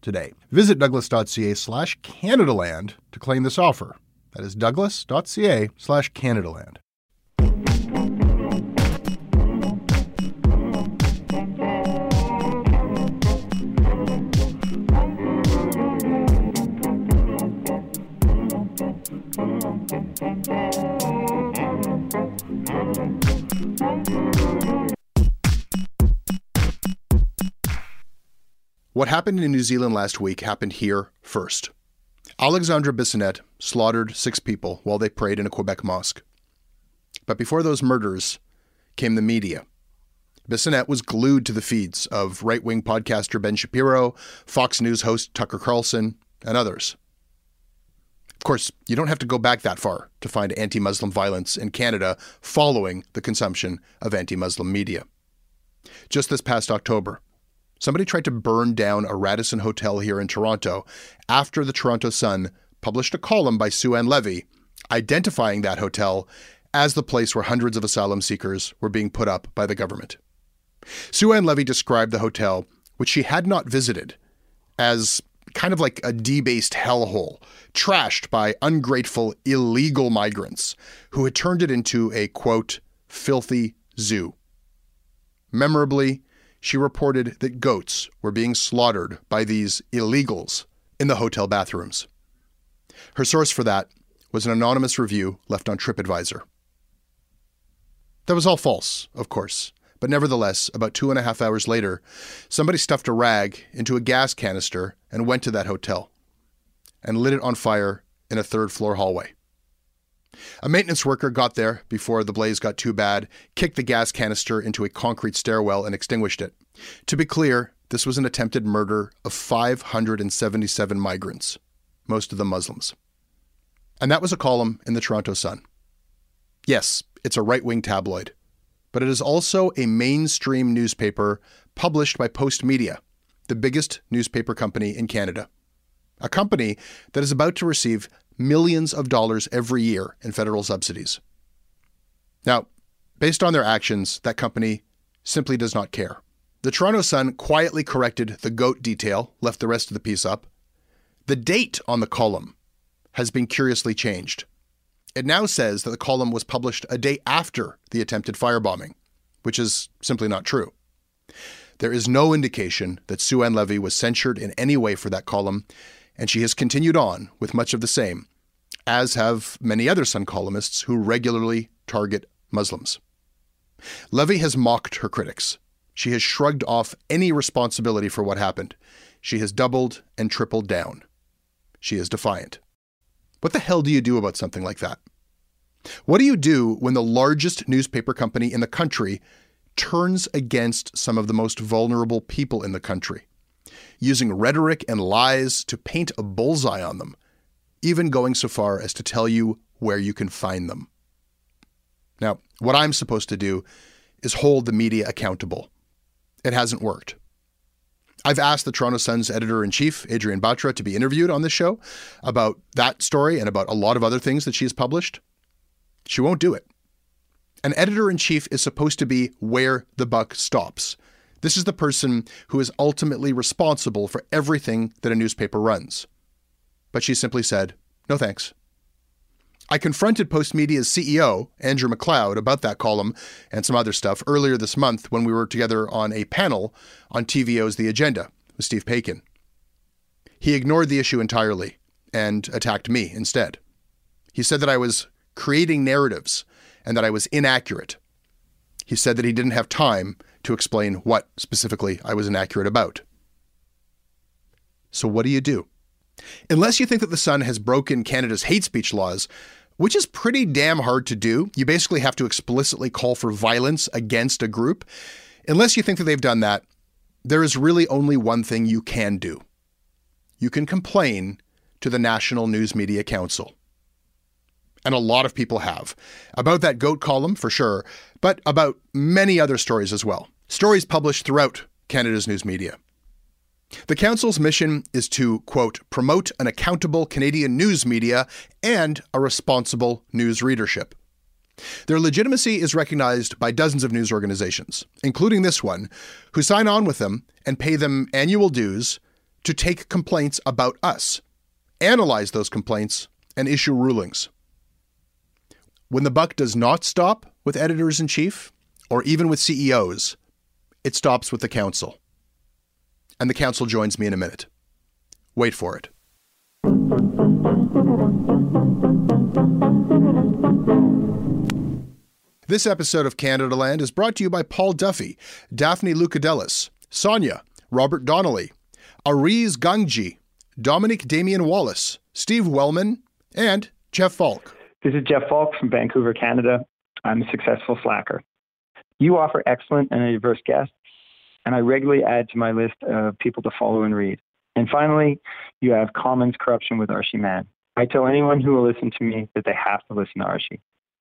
today. Visit douglas.ca slash Canadaland to claim this offer. That is douglas.ca slash Canadaland. What happened in New Zealand last week happened here first. Alexandre Bissonnette slaughtered six people while they prayed in a Quebec mosque. But before those murders came the media. Bissonnette was glued to the feeds of right wing podcaster Ben Shapiro, Fox News host Tucker Carlson, and others. Of course, you don't have to go back that far to find anti Muslim violence in Canada following the consumption of anti Muslim media. Just this past October, Somebody tried to burn down a Radisson hotel here in Toronto after the Toronto Sun published a column by Sue Ann Levy identifying that hotel as the place where hundreds of asylum seekers were being put up by the government. Sue Ann Levy described the hotel, which she had not visited, as kind of like a debased hellhole, trashed by ungrateful, illegal migrants who had turned it into a quote, filthy zoo. Memorably, she reported that goats were being slaughtered by these illegals in the hotel bathrooms. Her source for that was an anonymous review left on TripAdvisor. That was all false, of course, but nevertheless, about two and a half hours later, somebody stuffed a rag into a gas canister and went to that hotel and lit it on fire in a third floor hallway. A maintenance worker got there before the blaze got too bad, kicked the gas canister into a concrete stairwell, and extinguished it. To be clear, this was an attempted murder of 577 migrants, most of them Muslims. And that was a column in the Toronto Sun. Yes, it's a right wing tabloid, but it is also a mainstream newspaper published by Postmedia, the biggest newspaper company in Canada. A company that is about to receive millions of dollars every year in federal subsidies. Now, based on their actions, that company simply does not care. The Toronto Sun quietly corrected the goat detail, left the rest of the piece up. The date on the column has been curiously changed. It now says that the column was published a day after the attempted firebombing, which is simply not true. There is no indication that Sue Ann Levy was censured in any way for that column, and she has continued on with much of the same, as have many other Sun columnists who regularly target Muslims. Levy has mocked her critics. She has shrugged off any responsibility for what happened. She has doubled and tripled down. She is defiant. What the hell do you do about something like that? What do you do when the largest newspaper company in the country turns against some of the most vulnerable people in the country? Using rhetoric and lies to paint a bullseye on them, even going so far as to tell you where you can find them. Now, what I'm supposed to do is hold the media accountable. It hasn't worked. I've asked the Toronto Sun's editor in chief, Adrienne Batra, to be interviewed on this show about that story and about a lot of other things that she's published. She won't do it. An editor in chief is supposed to be where the buck stops. This is the person who is ultimately responsible for everything that a newspaper runs. But she simply said, no thanks. I confronted Postmedia's CEO, Andrew MacLeod, about that column and some other stuff earlier this month when we were together on a panel on TVO's The Agenda with Steve Paikin. He ignored the issue entirely and attacked me instead. He said that I was creating narratives and that I was inaccurate. He said that he didn't have time to explain what specifically I was inaccurate about. So, what do you do? Unless you think that the Sun has broken Canada's hate speech laws, which is pretty damn hard to do. You basically have to explicitly call for violence against a group. Unless you think that they've done that, there is really only one thing you can do you can complain to the National News Media Council. And a lot of people have. About that goat column, for sure, but about many other stories as well. Stories published throughout Canada's news media. The Council's mission is to, quote, promote an accountable Canadian news media and a responsible news readership. Their legitimacy is recognized by dozens of news organizations, including this one, who sign on with them and pay them annual dues to take complaints about us, analyze those complaints, and issue rulings. When the buck does not stop with editors in chief, or even with CEOs, it stops with the council and the council joins me in a minute. Wait for it. This episode of Canada Land is brought to you by Paul Duffy, Daphne Lucadelis, Sonia, Robert Donnelly, Ariz Gangji, Dominic Damian Wallace, Steve Wellman, and Jeff Falk. This is Jeff Falk from Vancouver, Canada. I'm a successful slacker. You offer excellent and diverse guests and I regularly add to my list of people to follow and read. And finally, you have Commons Corruption with Arshy Mann. I tell anyone who will listen to me that they have to listen to Arshy.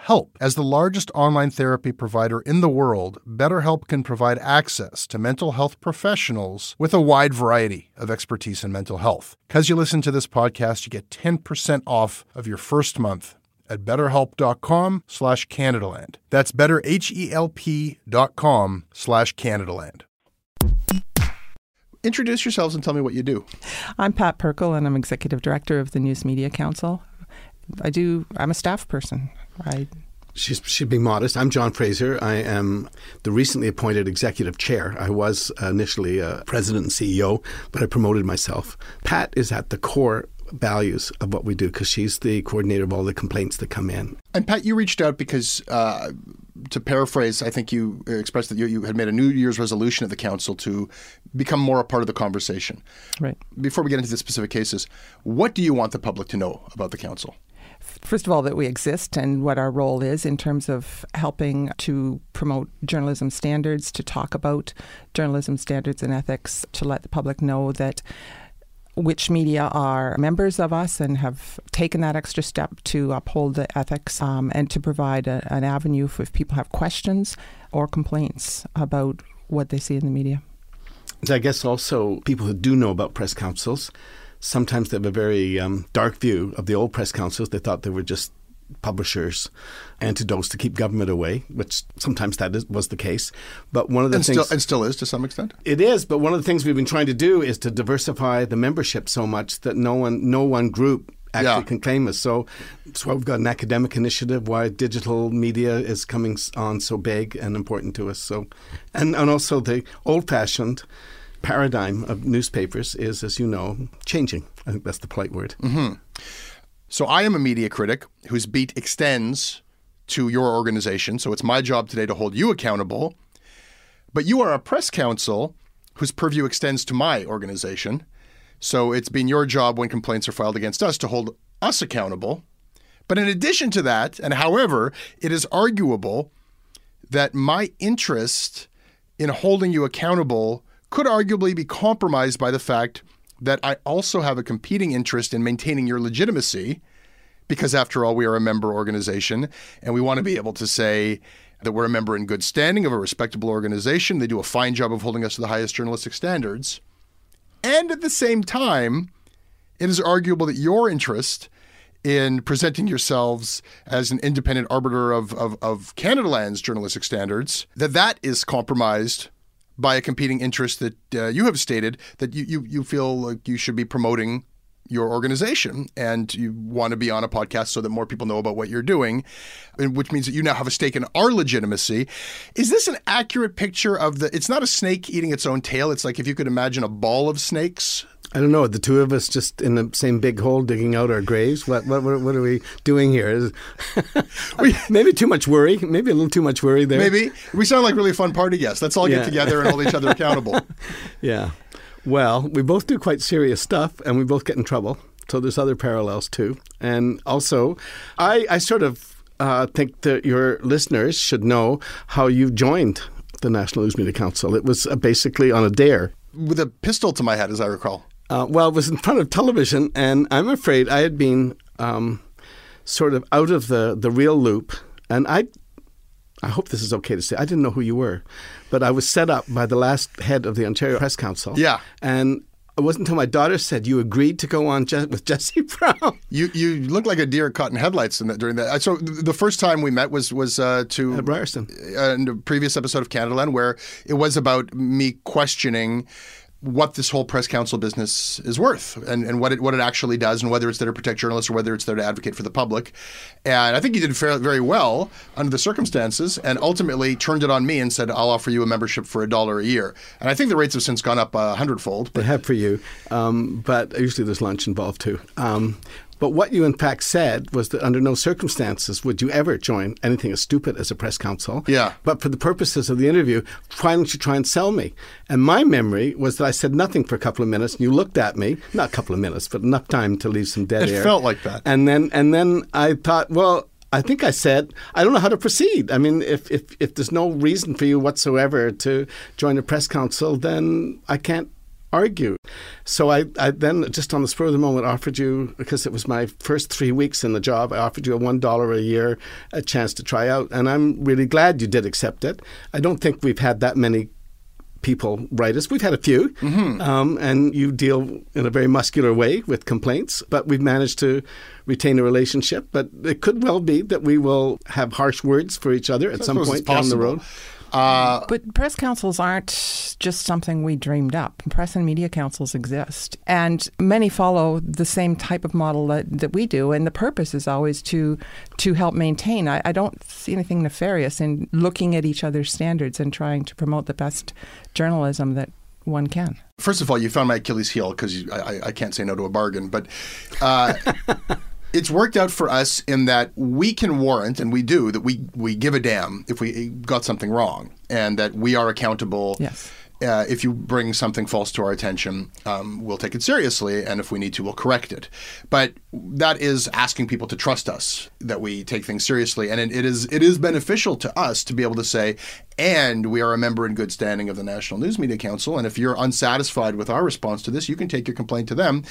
help. As the largest online therapy provider in the world, BetterHelp can provide access to mental health professionals with a wide variety of expertise in mental health. Because you listen to this podcast, you get 10% off of your first month at betterhelp.com slash Canadaland. That's betterhelp.com slash Canadaland. Introduce yourselves and tell me what you do. I'm Pat Perkel, and I'm executive director of the News Media Council. I do. I'm a staff person. I She's she's being modest. I'm John Fraser. I am the recently appointed executive chair. I was initially a president and CEO, but I promoted myself. Pat is at the core values of what we do because she's the coordinator of all the complaints that come in. And Pat, you reached out because, uh, to paraphrase, I think you expressed that you, you had made a New Year's resolution at the council to become more a part of the conversation. Right. Before we get into the specific cases, what do you want the public to know about the council? First of all, that we exist and what our role is in terms of helping to promote journalism standards, to talk about journalism standards and ethics, to let the public know that which media are members of us and have taken that extra step to uphold the ethics um, and to provide a, an avenue for if people have questions or complaints about what they see in the media. I guess also people who do know about press councils, sometimes they have a very um, dark view of the old press councils. They thought they were just publishers antidotes to keep government away, which sometimes that is, was the case. But one of the and things still, and still is to some extent. It is, but one of the things we've been trying to do is to diversify the membership so much that no one, no one group actually yeah. can claim us. So that's why we've got an academic initiative. Why digital media is coming on so big and important to us. So, and and also the old-fashioned paradigm of newspapers is, as you know, changing. I think that's the polite word. Mm-hmm. So I am a media critic whose beat extends to your organization. So it's my job today to hold you accountable. But you are a press council whose purview extends to my organization. So it's been your job when complaints are filed against us to hold us accountable. But in addition to that, and however, it is arguable that my interest in holding you accountable could arguably be compromised by the fact that I also have a competing interest in maintaining your legitimacy, because after all, we are a member organization and we want to be able to say that we're a member in good standing of a respectable organization. They do a fine job of holding us to the highest journalistic standards. And at the same time, it is arguable that your interest in presenting yourselves as an independent arbiter of, of, of Canada Land's journalistic standards, that that is compromised by a competing interest that uh, you have stated that you, you, you feel like you should be promoting your organization and you want to be on a podcast so that more people know about what you're doing, which means that you now have a stake in our legitimacy. Is this an accurate picture of the? It's not a snake eating its own tail. It's like if you could imagine a ball of snakes I don't know. The two of us just in the same big hole digging out our graves. What what what are we doing here? maybe too much worry. Maybe a little too much worry there. Maybe we sound like really fun party guests. Let's all yeah. get together and hold each other accountable. yeah. Well, we both do quite serious stuff, and we both get in trouble. So there's other parallels too. And also, I I sort of uh, think that your listeners should know how you joined the National News Media Council. It was uh, basically on a dare. With a pistol to my head, as I recall. Uh, well, it was in front of television, and I'm afraid I had been um, sort of out of the, the real loop. And I, I hope this is okay to say, I didn't know who you were, but I was set up by the last head of the Ontario Press Council. Yeah. And it wasn't until my daughter said you agreed to go on Je- with Jesse Brown. You you looked like a deer caught in headlights in that, during that. So the first time we met was was uh, to At uh, a previous episode of Canada Land, where it was about me questioning what this whole press council business is worth and, and what it what it actually does and whether it's there to protect journalists or whether it's there to advocate for the public. And I think you did very well under the circumstances and ultimately turned it on me and said, I'll offer you a membership for a dollar a year. And I think the rates have since gone up a hundredfold. They have for you. Um, but usually there's lunch involved too. Um, but what you in fact said was that under no circumstances would you ever join anything as stupid as a press council. Yeah. But for the purposes of the interview, why don't you try and sell me? And my memory was that I said nothing for a couple of minutes, and you looked at me, not a couple of minutes, but enough time to leave some dead it air. It felt like that. And then and then I thought, well, I think I said, I don't know how to proceed. I mean, if, if, if there's no reason for you whatsoever to join a press council, then I can't argue. So I, I then, just on the spur of the moment, offered you, because it was my first three weeks in the job, I offered you a $1 a year a chance to try out. And I'm really glad you did accept it. I don't think we've had that many people write us. We've had a few, mm-hmm. um, and you deal in a very muscular way with complaints, but we've managed to retain a relationship. But it could well be that we will have harsh words for each other at some point down the road. Uh, But press councils aren't just something we dreamed up. Press and media councils exist. And many follow the same type of model that, that we do. And the purpose is always to to help maintain. I, I don't see anything nefarious in looking at each other's standards and trying to promote the best journalism that one can. First of all, you found my Achilles heel because I, I, I can't say no to a bargain. But uh, it's worked out for us in that we can warrant, and we do, that we, we give a damn if we got something wrong and that we are accountable. Yes. Uh, if you bring something false to our attention, um, we'll take it seriously, and if we need to, we'll correct it. But that is asking people to trust us that we take things seriously, and it, it is it is beneficial to us to be able to say, and we are a member in good standing of the National News Media Council, and if you're unsatisfied with our response to this, you can take your complaint to them.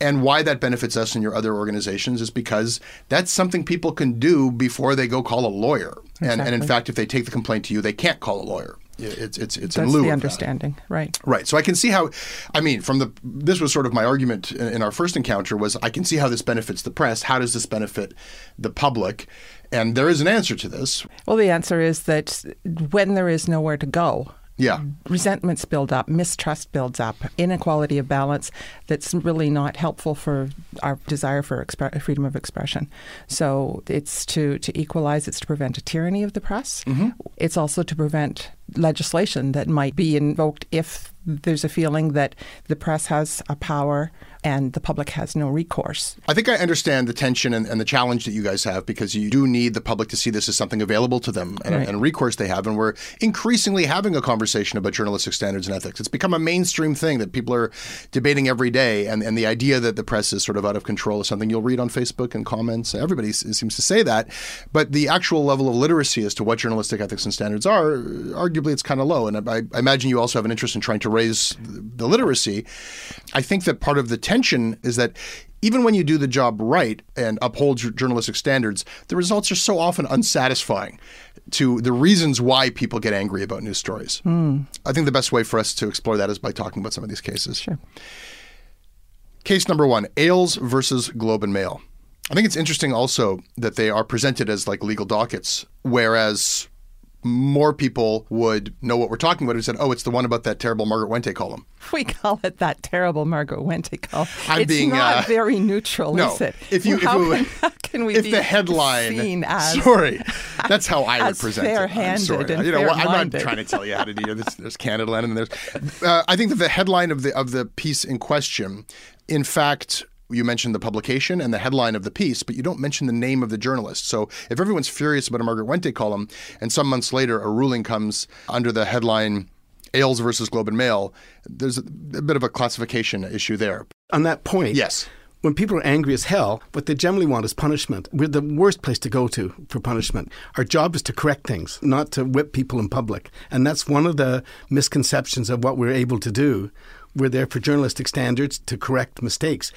And why that benefits us and your other organizations is because that's something people can do before they go call a lawyer. And, and in fact, if they take the complaint to you, they can't call a lawyer. It's it's it's in That's lieu the understanding, right? Right. So I can see how, I mean, from the, this was sort of my argument in, in our first encounter was I can see how this benefits the press. How does this benefit the public? And there is an answer to this. Well, the answer is that when there is nowhere to go, Yeah. resentments build up, mistrust builds up, inequality of balance that's really not helpful for our desire for expre- freedom of expression. So it's to, to equalize, it's to prevent a tyranny of the press. Mm-hmm. It's also to prevent legislation that might be invoked if there's a feeling that the press has a power and the public has no recourse. I think I understand the tension and, and the challenge that you guys have because you do need the public to see this as something available to them and, Right. and recourse they have. And we're increasingly having a conversation about journalistic standards and ethics. It's become a mainstream thing that people are debating every day. And, and the idea that the press is sort of out of control is something you'll read on Facebook and comments. Everybody seems to say that. But the actual level of literacy as to what journalistic ethics and standards are, arguably it's kind of low. And I, I imagine you also have an interest in trying to raise the literacy. I think that part of the tension is that even when you do the job right and uphold your journalistic standards, the results are so often unsatisfying to the reasons why people get angry about news stories. Hmm. I think the best way for us to explore that is by talking about some of these cases. Sure. Case number one Ailes versus Globe and Mail. I think it's interesting also that they are presented as like legal dockets, whereas more people would know what we're talking about if said, oh, it's the one about that terrible Margaret Wente column. We call it that terrible Margaret Wente call. I'm it's being, not uh, very neutral, no, is it? if you- if how, you- can, how can we if be the headline, seen as sorry, that's how I would present it. I'm sorry. and you know, what, I'm not trying to tell you how to do this. There's Canada Land and there's. Uh, I think that the headline of the of the piece in question, in fact. You mentioned the publication and the headline of the piece, but you don't mention the name of the journalist. So if everyone's furious about a Margaret Wente column, and some months later a ruling comes under the headline Ailes versus Globe and Mail, there's a, a bit of a classification issue there. On that point, Yes. when people are angry as hell, what they generally want is punishment. We're the worst place to go to for punishment. Our job is to correct things, not to whip people in public. And that's one of the misconceptions of what we're able to do. We're there for journalistic standards to correct mistakes.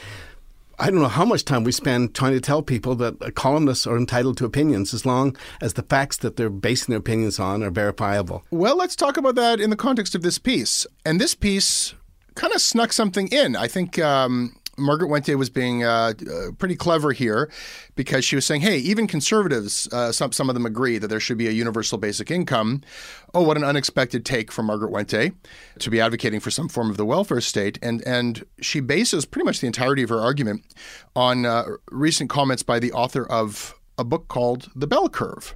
I don't know how much time we spend trying to tell people that columnists are entitled to opinions as long as the facts that they're basing their opinions on are verifiable. Well, let's talk about that in the context of this piece. And this piece kind of snuck something in. I think um, Margaret Wente was being uh, uh, pretty clever here because she was saying, hey, even conservatives, uh, some, some of them agree that there should be a universal basic income. Oh, what an unexpected take from Margaret Wente to be advocating for some form of the welfare state. And, and she bases pretty much the entirety of her argument on uh, recent comments by the author of a book called The Bell Curve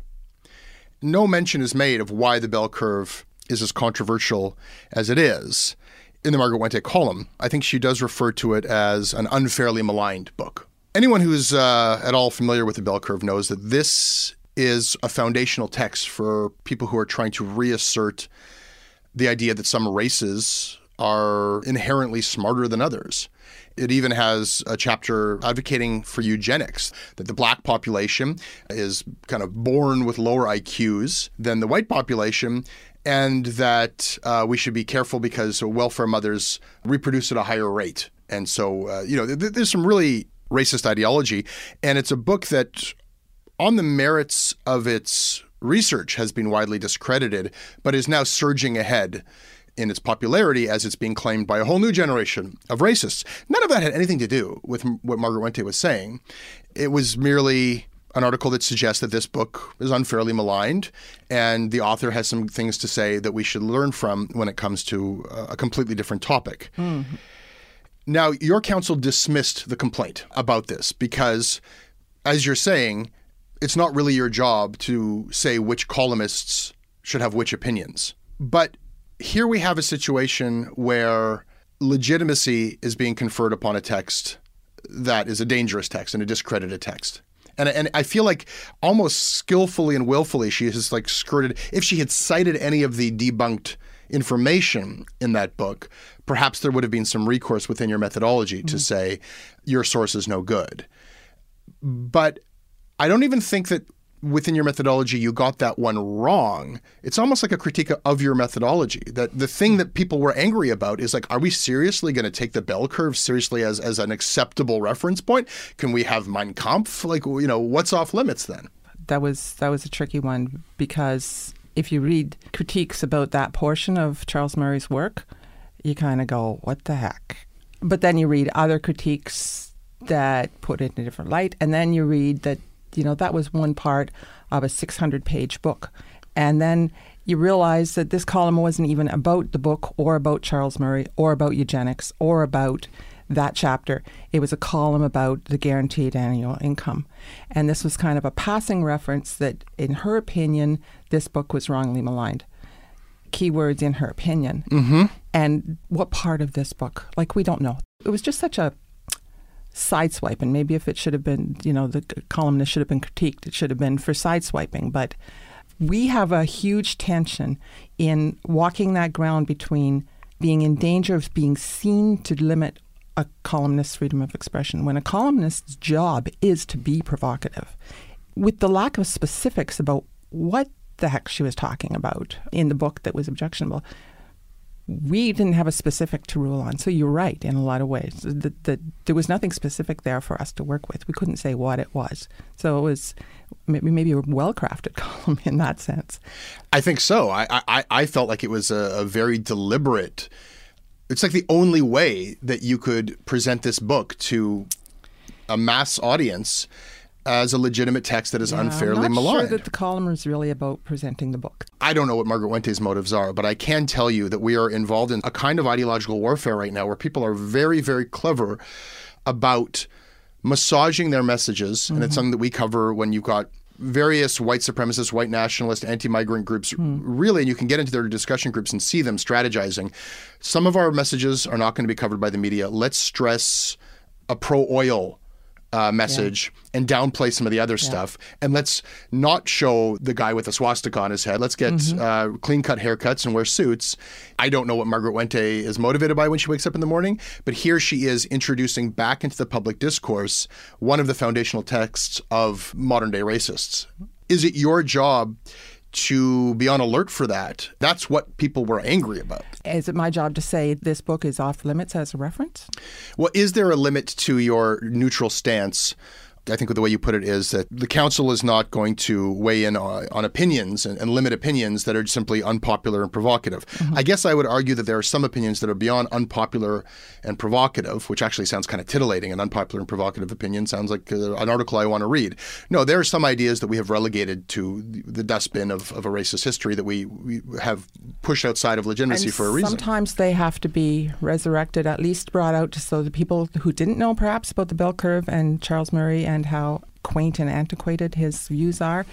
no mention is made of why the bell curve is as controversial as it is in the Margaret Wente column. I think she does refer to it as an unfairly maligned book. Anyone who's uh, at all familiar with the bell curve knows that this is a foundational text for people who are trying to reassert the idea that some races are inherently smarter than others. It even has a chapter advocating for eugenics, that the black population is kind of born with lower IQs than the white population, and that uh, we should be careful because welfare mothers reproduce at a higher rate. And so, uh, you know, th- there's some really racist ideology. And it's a book that on the merits of its research has been widely discredited, but is now surging ahead in its popularity as it's being claimed by a whole new generation of racists. None of that had anything to do with what Margaret Wente was saying. It was merely an article that suggests that this book is unfairly maligned, and the author has some things to say that we should learn from when it comes to a completely different topic. Mm-hmm. Now, your counsel dismissed the complaint about this because, as you're saying, it's not really your job to say which columnists should have which opinions. But here we have a situation where legitimacy is being conferred upon a text that is a dangerous text and a discredited text. And, and I feel like almost skillfully and willfully she has like skirted. If she had cited any of the debunked information in that book, perhaps there would have been some recourse within your methodology mm-hmm. to say your source is no good. But I don't even think that within your methodology you got that one wrong. It's almost like a critique of your methodology. That the thing that people were angry about is like, are we seriously going to take the bell curve seriously as, as an acceptable reference point? Can we have Mein Kampf? Like, you know, what's off limits then? That was that was a tricky one because if you read critiques about that portion of Charles Murray's work, you kind of go, what the heck? But then you read other critiques that put it in a different light, and then you read that you know, that was one part of a 600 page book. And then you realize that this column wasn't even about the book or about Charles Murray or about eugenics or about that chapter. It was a column about the guaranteed annual income. And this was kind of a passing reference that, in her opinion, this book was wrongly maligned. Keywords in her opinion. Mm-hmm. And what part of this book? Like, we don't know. It was just such a sideswipe. And maybe if it should have been, you know, the columnist should have been critiqued, it should have been for sideswiping. But we have a huge tension in walking that ground between being in danger of being seen to limit a columnist's freedom of expression when a columnist's job is to be provocative. With the lack of specifics about what the heck she was talking about in the book that was objectionable, we didn't have a specific to rule on. So you're right in a lot of ways. The, the, there was nothing specific there for us to work with. We couldn't say what it was. So it was maybe, maybe a well crafted column in that sense. I think so. I, I, I felt like it was a, a very deliberate. It's like the only way that you could present this book to a mass audience as a legitimate text that is yeah, unfairly I'm not maligned. Sure that the column is really about presenting the book. I don't know what Margaret Wente's motives are, but I can tell you that we are involved in a kind of ideological warfare right now where people are very, very clever about massaging their messages, mm-hmm. and it's mm-hmm. something that we cover when you've got various white supremacist, white nationalist, anti-migrant groups. Mm. Really, and you can get into their discussion groups and see them strategizing. Some of our messages are not going to be covered by the media. Let's stress a pro-oil uh, message yeah. and downplay some of the other yeah. stuff. And let's not show the guy with a swastika on his head. Let's get mm-hmm. uh, clean cut haircuts and wear suits. I don't know what Margaret Wente is motivated by when she wakes up in the morning, but here she is introducing back into the public discourse one of the foundational texts of modern day racists. Is it your job to be on alert for that. That's what people were angry about. Is it my job to say this book is off limits as a reference? Well, is there a limit to your neutral stance I think the way you put it is that the council is not going to weigh in on, on opinions and, and, limit opinions that are simply unpopular and provocative. Mm-hmm. I guess I would argue that there are some opinions that are beyond unpopular and provocative, which actually sounds kind of titillating. An unpopular and provocative opinion sounds like uh, an article I want to read. No, there are some ideas that we have relegated to the dustbin of, of a racist history that we, we have pushed outside of legitimacy and for a reason. Sometimes they have to be resurrected, at least brought out, just so the people who didn't know perhaps about the bell curve and Charles Murray and how quaint and antiquated his views are,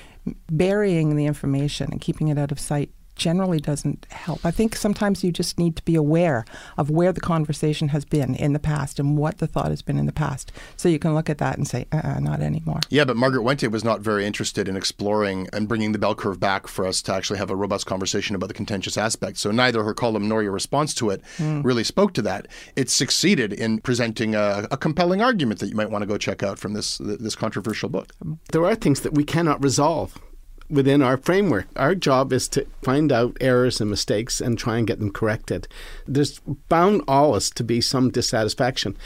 burying the information and keeping it out of sight generally doesn't help. I think sometimes you just need to be aware of where the conversation has been in the past and what the thought has been in the past. So you can look at that and say, uh-uh, not anymore. Yeah, but Margaret Wente was not very interested in exploring and bringing the bell curve back for us to actually have a robust conversation about the contentious aspects. So neither her column nor your response to it mm. really spoke to that. It succeeded in presenting a, a compelling argument that you might want to go check out from this this controversial book. There are things that we cannot resolve within our framework. Our job is to find out errors and mistakes and try and get them corrected. There's bound always to be some dissatisfaction.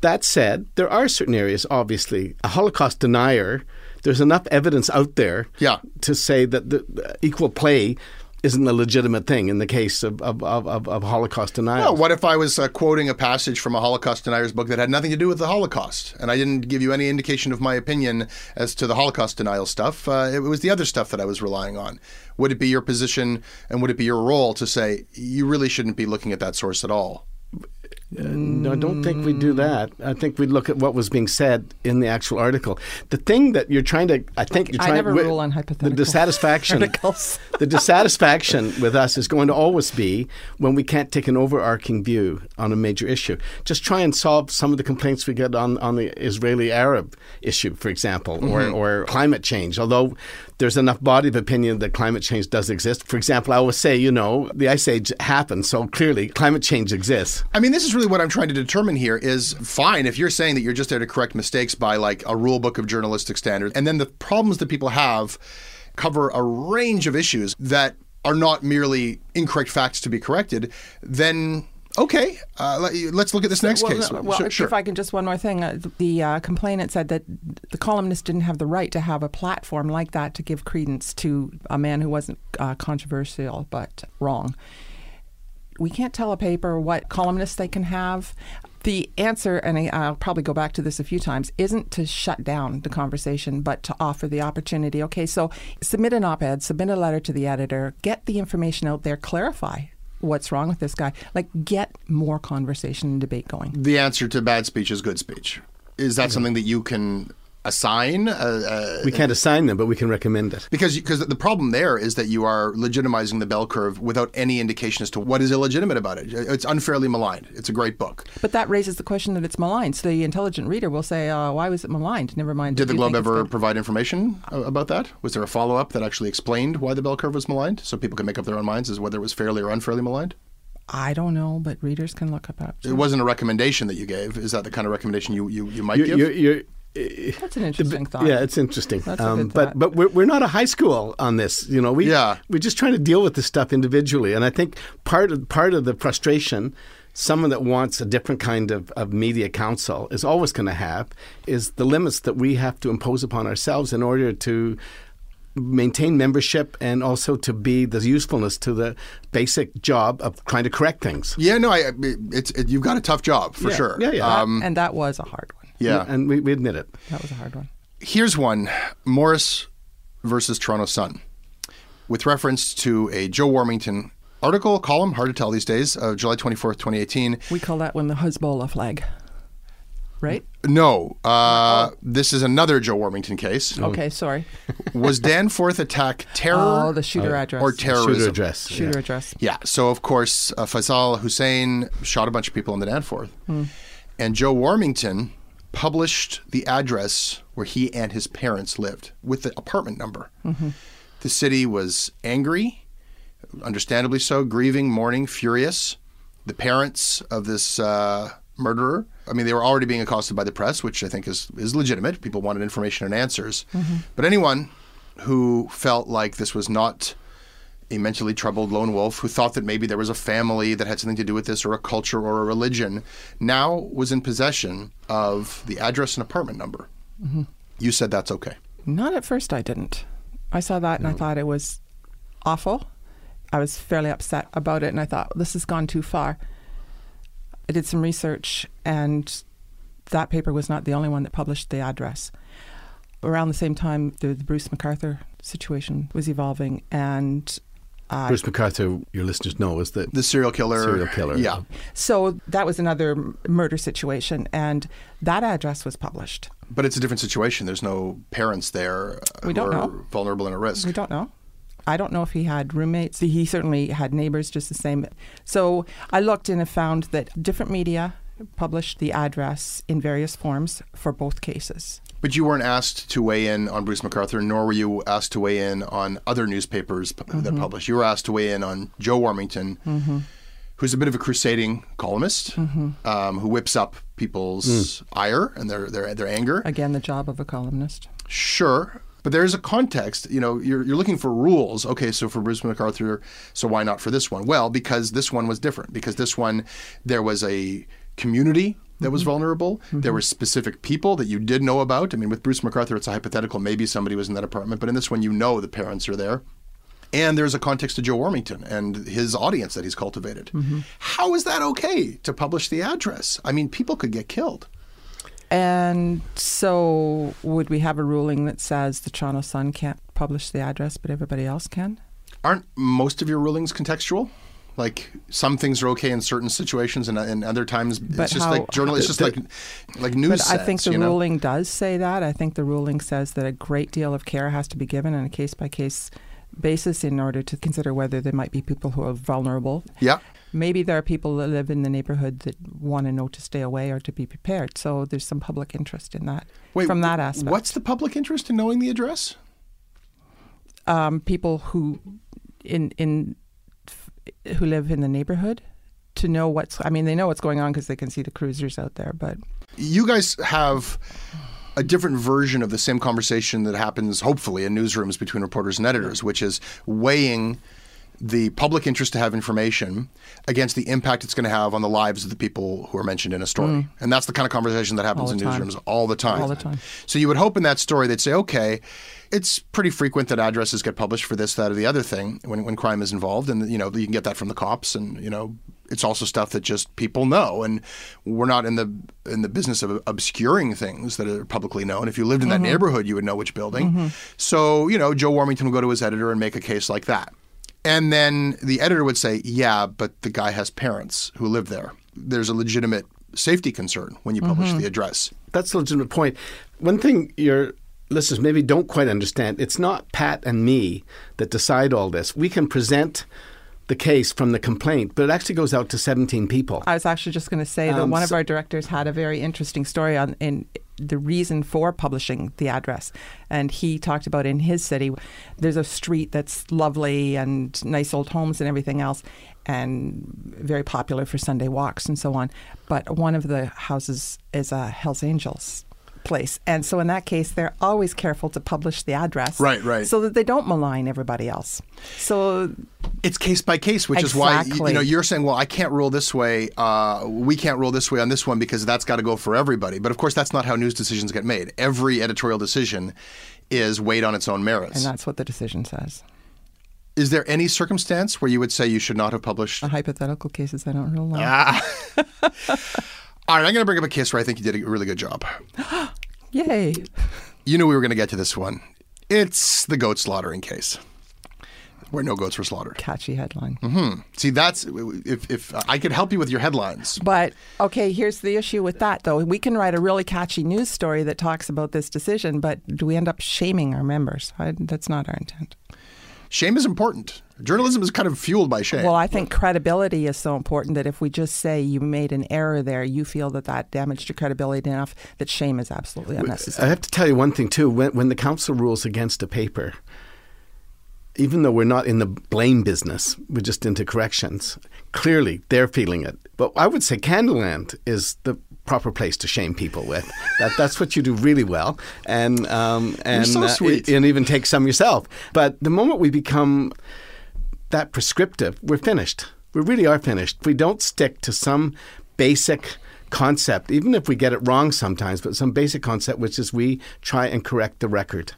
That said, there are certain areas, obviously. A Holocaust denier, there's enough evidence out there yeah. to say that the equal play isn't a legitimate thing in the case of, of, of, of Holocaust denial. Well, what if I was uh, quoting a passage from a Holocaust denier's book that had nothing to do with the Holocaust, and I didn't give you any indication of my opinion as to the Holocaust denial stuff? Uh, it was the other stuff that I was relying on. Would it be your position and would it be your role to say you really shouldn't be looking at that source at all? No, I don't think we do mm. that. I think we look at what was being said in the actual article. The thing that you're trying to, I think you're I trying. never wi- rule on The hypothetical dissatisfaction. the dissatisfaction with us is going to always be when we can't take an overarching view on a major issue. Just try and solve some of the complaints we get on, on the Israeli-Arab issue, for example, or, mm-hmm. or climate change. Although there's enough body of opinion that climate change does exist. For example, I always say, you know, the ice age happened, so clearly climate change exists. I mean, this is really what I'm trying to determine here is fine if you're saying that you're just there to correct mistakes by like a rule book of journalistic standards, and then the problems that people have cover a range of issues that are not merely incorrect facts to be corrected, then okay, uh, let, let's look at this next well, case. no, well, sure, sure. if I can just one more thing, uh, the uh, complainant said that the columnist didn't have the right to have a platform like that to give credence to a man who wasn't uh, controversial but wrong. We can't tell a paper what columnists they can have. The answer, and I'll probably go back to this a few times, isn't to shut down the conversation, but to offer the opportunity. Okay, so submit an op ed, submit a letter to the editor, get the information out there, clarify what's wrong with this guy. Like, get more conversation and debate going. the answer to bad speech is good speech. Is that something that you can assign? Uh, uh, We can't assign them, but we can recommend it. because because the problem there is that you are legitimizing the bell curve without any indication as to what is illegitimate about it. It's unfairly maligned. It's a great book. But that raises the question that it's maligned. So the intelligent reader will say, uh, "Why was it maligned?" Never mind. Did the Globe ever good. provide information about that? Was there a follow up that actually explained why the bell curve was maligned, so people can make up their own minds as whether it was fairly or unfairly maligned? I don't know, but readers can look up. up. It wasn't a recommendation that you gave. Is that the kind of recommendation you you, you might You- give? you're- you're- That's an interesting thought. Yeah, it's interesting. Um, a good but but we're, we're not a high school on this. You know, we Yeah. we're just trying to deal with this stuff individually. And I think part of part of the frustration someone that wants a different kind of, of media council is always going to have is the limits that we have to impose upon ourselves in order to maintain membership and also to be the usefulness to the basic job of trying to correct things. yeah, no, I, it's it, you've got a tough job for Yeah, sure. yeah, yeah. Um, and that was a hard one. Yeah. And we, we admit it. That was a hard one. Here's one Morris versus Toronto Sun, with reference to a Joe Warmington article, column, hard to tell these days, of July 24th, 2018. We call that one the Hezbollah flag, right? No, uh, this is another Joe Warmington case. Okay, sorry. Was Danforth attack terror Oh, the shooter address. or terrorism? Shooter address. Shooter yeah. address. Yeah. So of course, uh, Faisal Hussain shot a bunch of people in the Danforth, Hmm. and Joe Warmington published the address where he and his parents lived with the apartment number. Mm-hmm. The city was angry, understandably so, grieving, mourning, furious. The parents of this uh, murderer, I mean, they were already being accosted by the press, which I think is, is legitimate. People wanted information and answers. Mm-hmm. But anyone who felt like this was not a mentally troubled lone wolf who thought that maybe there was a family that had something to do with this or a culture or a religion now was in possession of the address and apartment number. Mm-hmm. You said that's okay. Not at first, I didn't. I saw that and I mm. thought it was awful. I was fairly upset about it and I thought, this has gone too far. I did some research and that paper was not the only one that published the address. Around the same time, the, the Bruce McArthur situation was evolving and uh, Bruce McArthur, your listeners know, is the The serial killer. Serial killer. Yeah. so that was another murder situation and that address was published. But it's a different situation. There's no parents there uh, We who don't are know. vulnerable and at risk. We don't know. I don't know if he had roommates. He certainly had neighbors just the same. So I looked and I found that different media published the address in various forms for both cases. But you weren't asked to weigh in on Bruce McArthur, nor were you asked to weigh in on other newspapers p- Mm-hmm. that published. You were asked to weigh in on Joe Warmington, who's a bit of a crusading columnist, Mm-hmm. um, who whips up people's ire and their, their their anger. Again, the job of a columnist. Sure. But there's a context, you know, you're, you're looking for rules. Okay, so for Bruce McArthur, so why not for this one? Well, because this one was different. Because this one, there was a community that was mm-hmm. vulnerable. There mm-hmm. were specific people that you did know about. I mean, with Bruce McArthur, it's a hypothetical. Maybe somebody was in that apartment. But in this one, you know the parents are there. And there's a context to Joe Warmington and his audience that he's cultivated. Mm-hmm. How is that okay to publish the address? I mean, people could get killed. And so, would we have a ruling that says the Toronto Sun can't publish the address, but everybody else can? Aren't most of your rulings contextual? Like some things are okay in certain situations, and, and other times But it's just how- like journal. It's just like like news. But I think the you know? ruling does say that. I think the ruling says that a great deal of care has to be given on a case by case basis in order to consider whether there might be people who are vulnerable. Yeah. Maybe there are people that live in the neighborhood that want to know to stay away or to be prepared. So there's some public interest in that Wait, from that aspect. What's the public interest in knowing the address? um, people who in in who live in the neighborhood to know what's I mean they know what's going on because they can see the cruisers out there but You guys have a different version of the same conversation that happens, hopefully, in newsrooms between reporters and editors, which is weighing the public interest to have information against the impact it's going to have on the lives of the people who are mentioned in a story. And that's the kind of conversation that happens Mm. In time. newsrooms all the time. All the time. So you would hope in that story they'd say, okay, it's pretty frequent that addresses get published for this, that, or the other thing when, when crime is involved, and you know you can get that from the cops, and you know it's also stuff that just people know, and we're not in the in the business of obscuring things that are publicly known. If you lived in that neighborhood, you would know which building. So you know Joe Warmington would go to his editor and make a case like that. And then the editor would say, Yeah, but the guy has parents who live there. There's a legitimate safety concern when you publish the address. That's a legitimate point. One thing your listeners maybe don't quite understand it's not Pat and me that decide all this. We can present the case from the complaint, but it actually goes out to 17 people. I was actually just going to say that Um, one of our directors had a very interesting story on in the reason for publishing the address, and he talked about in his city, there's a street that's lovely and nice old homes and everything else, and very popular for Sunday walks and so on. But one of the houses is a Hell's Angels place, and so in that case, they're always careful to publish the address, Right, right. so that they don't malign everybody else. So It's case by case, which is why you- you know you're saying, well, I can't rule this way. Uh, we can't rule this way on this one because that's got to go for everybody. But of course, that's not how news decisions get made. Every editorial decision is weighed on its own merits. and that's what the decision says. Is there any circumstance where you would say you should not have published? The hypothetical cases I don't rule on. Ah. All right, I'm going to bring up a case where I think you did a really good job. Yay. You knew we were going to get to this one. It's the goat slaughtering case, where no goats were slaughtered. Catchy headline. Mm-hmm. See, that's if if I could help you with your headlines. But okay, here's the issue with that though. We can write a really catchy news story that talks about this decision, but do we end up shaming our members? I, that's not our intent. Shame is important. Journalism is kind of fueled by shame. Well, I think credibility is so important that if we just say you made an error there, you feel that that damaged your credibility enough that shame is absolutely unnecessary. I have to tell you one thing too. When, when the council rules against a paper, even though we're not in the blame business, we're just into corrections. Clearly, they're feeling it. But I would say Canadaland is the proper place to shame people with. That, that's what you do really well, and um, and so sweet. and even take some yourself. But the moment we become that prescriptive, we're finished. We really are finished. We don't stick to some basic concept, even if we get it wrong sometimes, but some basic concept, which is we try and correct the record.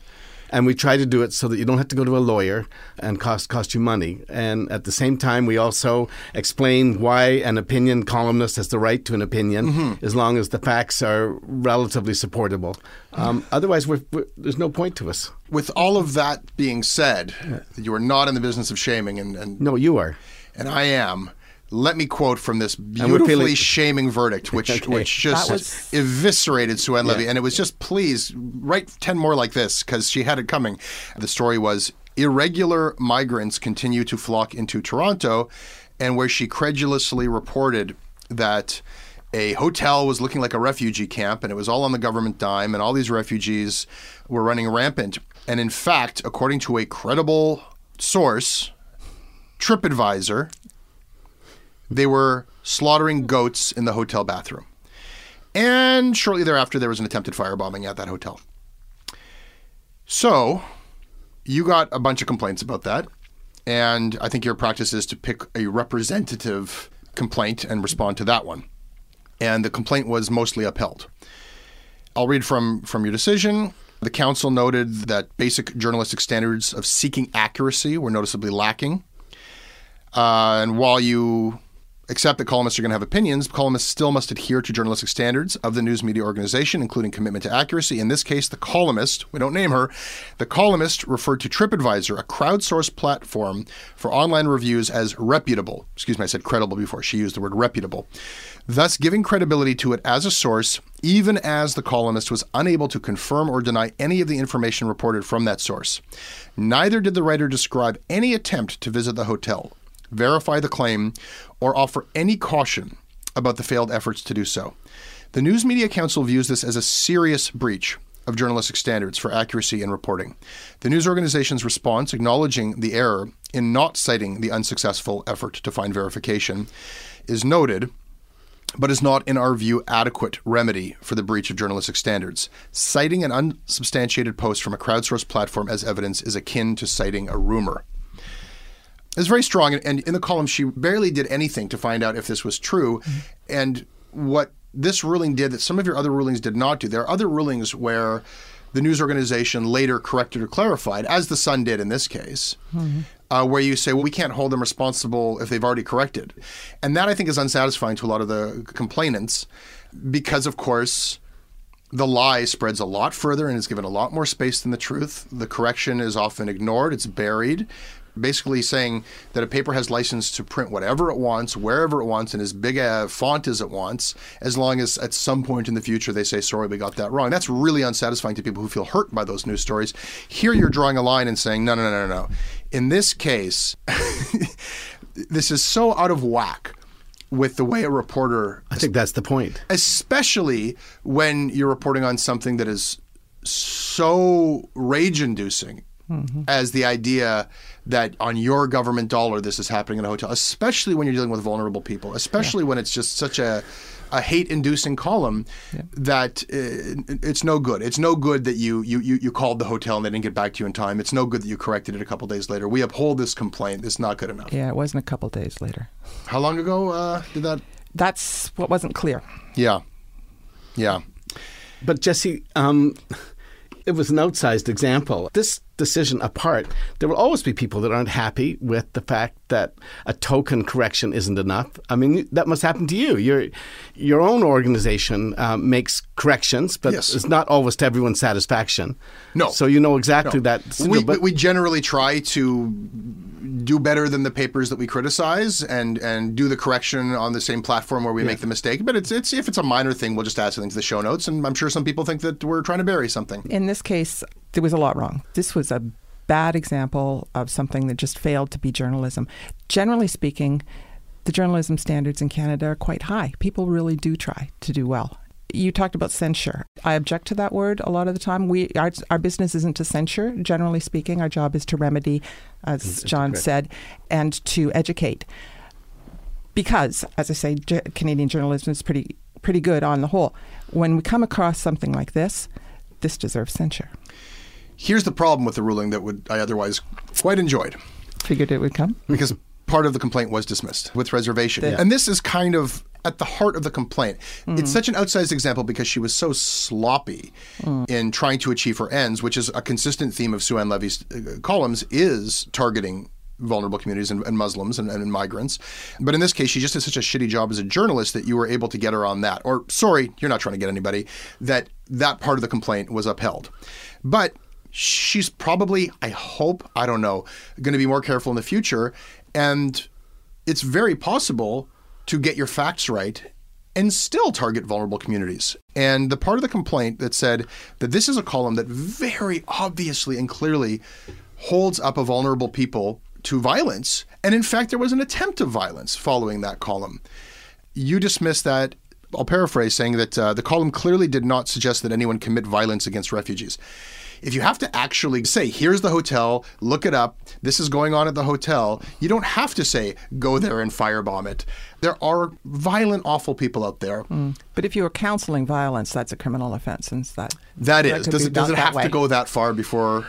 And we try to do it so that you don't have to go to a lawyer and cost cost you money. And at the same time, we also explain why an opinion columnist has the right to an opinion, as long as the facts are relatively supportable. Um, otherwise, we're, we're, there's no point to us. With all of that being said, you are not in the business of shaming, and and, No, you are. and I am. Let me quote from this beautifully shaming verdict, which Okay. which just was- eviscerated Sue Ann Levy, and it was just please write ten more like this because she had it coming. The story was irregular migrants continue to flock into Toronto, and where she credulously reported that a hotel was looking like a refugee camp and it was all on the government dime and all these refugees were running rampant and in fact according to a credible source TripAdvisor they were slaughtering goats in the hotel bathroom. And shortly thereafter, there was an attempted firebombing at that hotel. So, you got a bunch of complaints about that. And I think your practice is to pick a representative complaint and respond to that one. And the complaint was mostly upheld. I'll read from, from your decision. The council noted that basic journalistic standards of seeking accuracy were noticeably lacking. Uh, and while you accept that columnists are going to have opinions, columnists still must adhere to journalistic standards of the news media organization, including commitment to accuracy. In this case, the columnist, we don't name her, the columnist referred to TripAdvisor, a crowdsourced platform for online reviews, as reputable. Excuse me, I said credible before. She used the word reputable. Thus, giving credibility to it as a source, even as the columnist was unable to confirm or deny any of the information reported from that source. Neither did the writer describe any attempt to visit the hotel verify the claim, or offer any caution about the failed efforts to do so. The News Media Council views this as a serious breach of journalistic standards for accuracy in reporting. The news organization's response, acknowledging the error in not citing the unsuccessful effort to find verification, is noted, but is not, in our view, adequate remedy for the breach of journalistic standards. Citing an unsubstantiated post from a crowdsourced platform as evidence is akin to citing a rumor. It's very strong. And in the column, she barely did anything to find out if this was true. Mm-hmm. And what this ruling did that some of your other rulings did not do, there are other rulings where the news organization later corrected or clarified, as the Sun did in this case, mm-hmm. uh, where you say, well, we can't hold them responsible if they've already corrected. And that I think is unsatisfying to a lot of the complainants because, of course, the lie spreads a lot further and is given a lot more space than the truth. The correction is often ignored, it's buried basically saying that a paper has license to print whatever it wants, wherever it wants, in as big a font as it wants, as long as at some point in the future they say, sorry, we got that wrong. That's really unsatisfying to people who feel hurt by those news stories. Here you're drawing a line and saying, no, no, no, no, no. In this case, this is so out of whack with the way a reporter. I think that's the point. Especially when you're reporting on something that is so rage inducing mm-hmm. as the idea that on your government dollar this is happening in a hotel, especially when you're dealing with vulnerable people, especially yeah. when it's just such a a hate-inducing column yeah. that uh, it's no good. It's no good that you, you you you called the hotel and they didn't get back to you in time. It's no good that you corrected it a couple days later. We uphold this complaint. It's not good enough. Yeah, it wasn't a couple days later. How long ago uh, did that? That's what wasn't clear. Yeah, yeah. But Jesse, um, it was an outsized example. This decision apart, there will always be people that aren't happy with the fact that a token correction isn't enough. I mean, that must happen to you. Your your own organization um, makes corrections, but yes. it's not always to everyone's satisfaction. No. So you know exactly no. that. We, but, we generally try to do better than the papers that we criticize and and do the correction on the same platform where we yeah. make the mistake. But it's it's if it's a minor thing, we'll just add something to the show notes. And I'm sure some people think that we're trying to bury something. In this case, there was a lot wrong. This was a bad example of something that just failed to be journalism. Generally speaking, the journalism standards in Canada are quite high. People really do try to do well. You talked about censure. I object to that word a lot of the time. We our, our business isn't to censure. Generally speaking, our job is to remedy, as John said, and to educate. Because, as I say, Canadian journalism is pretty pretty good on the whole. When we come across something like this, this deserves censure. Here's the problem with the ruling that would I otherwise quite enjoyed. Figured it would come. Because part of the complaint was dismissed with reservation. The, and this is kind of at the heart of the complaint. Mm. It's such an outsized example because she was so sloppy mm. in trying to achieve her ends, which is a consistent theme of Sue Ann Levy's uh, columns, is targeting vulnerable communities and, and Muslims and, and, migrants. But in this case, she just did such a shitty job as a journalist that you were able to get her on that. Or, sorry, you're not trying to get anybody, that that part of the complaint was upheld. But she's probably, I hope, I don't know, going to be more careful in the future. And it's very possible to get your facts right and still target vulnerable communities. And the part of the complaint that said that this is a column that very obviously and clearly holds up a vulnerable people to violence. And in fact, there was an attempt of violence following that column. You dismiss that. I'll paraphrase saying that uh, the column clearly did not suggest that anyone commit violence against refugees if you have to actually say, here's the hotel, look it up, this is going on at the hotel, you don't have to say, go there and firebomb it. There are violent, awful people out there. Mm. But if you are counseling violence, that's a criminal offense. And that, that is. Does it, does it have way. to go that far before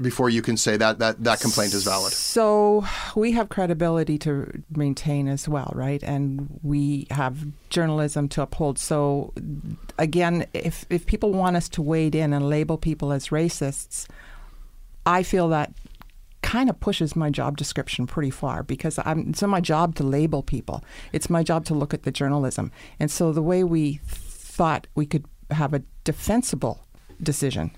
before you can say that that, that complaint is valid? So we have credibility to maintain as well, right? And we have journalism to uphold. So again, if if people want us to wade in and label people as racists, I feel that kind of pushes my job description pretty far because I'm, it's not my job to label people. It's my job to look at the journalism. And so the way we thought we could have a defensible decision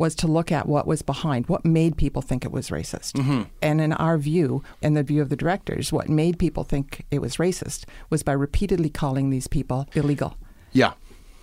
was to look at what was behind, what made people think it was racist. Mm-hmm. And in our view, and the view of the directors, what made people think it was racist was by repeatedly calling these people illegal. Yeah.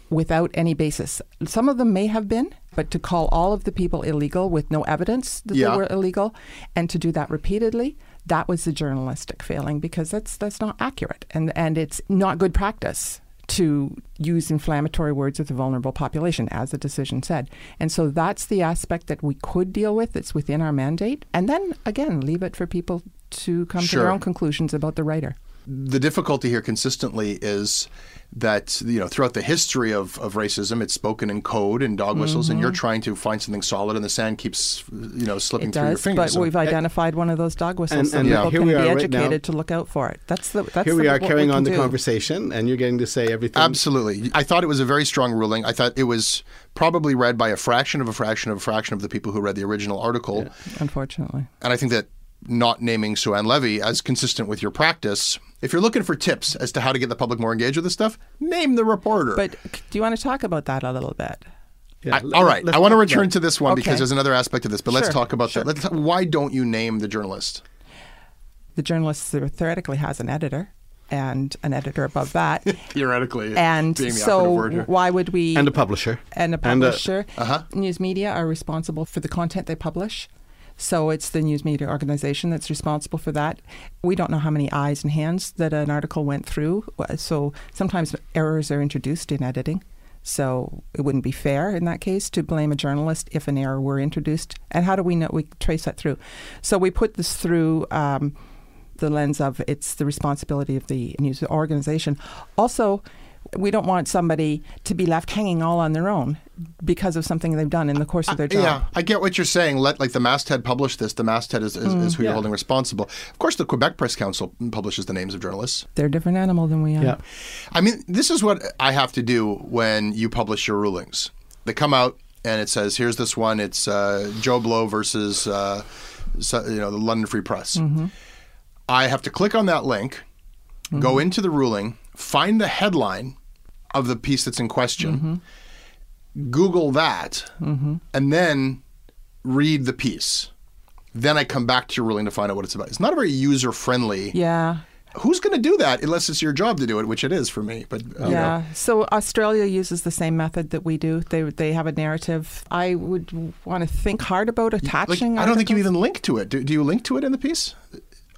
Without any basis. Some of them may have been, but to call all of the people illegal with no evidence that Yeah. they were illegal and to do that repeatedly, that was the journalistic failing because that's that's not accurate and and it's not good practice to use inflammatory words with a vulnerable population, as the decision said. And so that's the aspect that we could deal with. It's within our mandate. And then again, leave it for people to come to their own conclusions about the writer. The difficulty here consistently is that you know throughout the history of, of racism it's spoken in code and dog whistles and you're mm-hmm. trying to find something solid and the sand keeps you know slipping It through your fingers but So- we've identified one of those dog whistles, And- so and people here can we be are right educated now. to look out for it. That's the that's Here the, we are what carrying we on the do. conversation, and you're getting to say everything. Absolutely. I thought it was a very strong ruling. I thought it was probably read by a fraction of a fraction of a fraction of the people who read the original article. Unfortunately, And I think that not naming Sue Ann Levy as consistent with your practice, if you're looking for tips as to how to get the public more engaged with this stuff, name the reporter. but do you want to talk about that a little bit? Yeah, I- all right. I want to return about- to this one because there's another aspect of this, but let's talk about sure. that. Let's, why don't you name the journalist? The journalist theoretically has an editor and an editor above that. Theoretically, and being so operative word here. why would we and a publisher. and a And a- publisher Uh-huh. news media are responsible for the content they publish so it's the news media organization that's responsible for that. We don't know how many eyes and hands that an article went through. So sometimes errors are introduced in editing. So it wouldn't be fair in that case to blame a journalist if an error were introduced. And how do we know we trace that through? So we put this through um, the lens of it's the responsibility of the news organization. Also, we don't want somebody to be left hanging all on their own because of something they've done in the course of their job. Yeah, I get what you're saying. Let like the masthead publish this. The masthead is, is, is who you're holding responsible. Of course, the Quebec Press Council publishes the names of journalists. They're a different animal than we are. Yeah. I mean, this is what I have to do when you publish your rulings. They come out and it says, "Here's this one. It's uh, Joe Blow versus uh, you know the London Free Press." I have to click on that link, go into the ruling, find the headline of the piece that's in question, Google that, and then read the piece. Then I come back to your ruling to find out what it's about. It's not a very user friendly. Yeah. Who's going to do that unless it's your job to do it, which it is for me. But Yeah. So Australia uses the same method that we do. They they have a narrative. I would want to think hard about like, attaching. I don't think you even link to it. Do, do you link to it in the piece?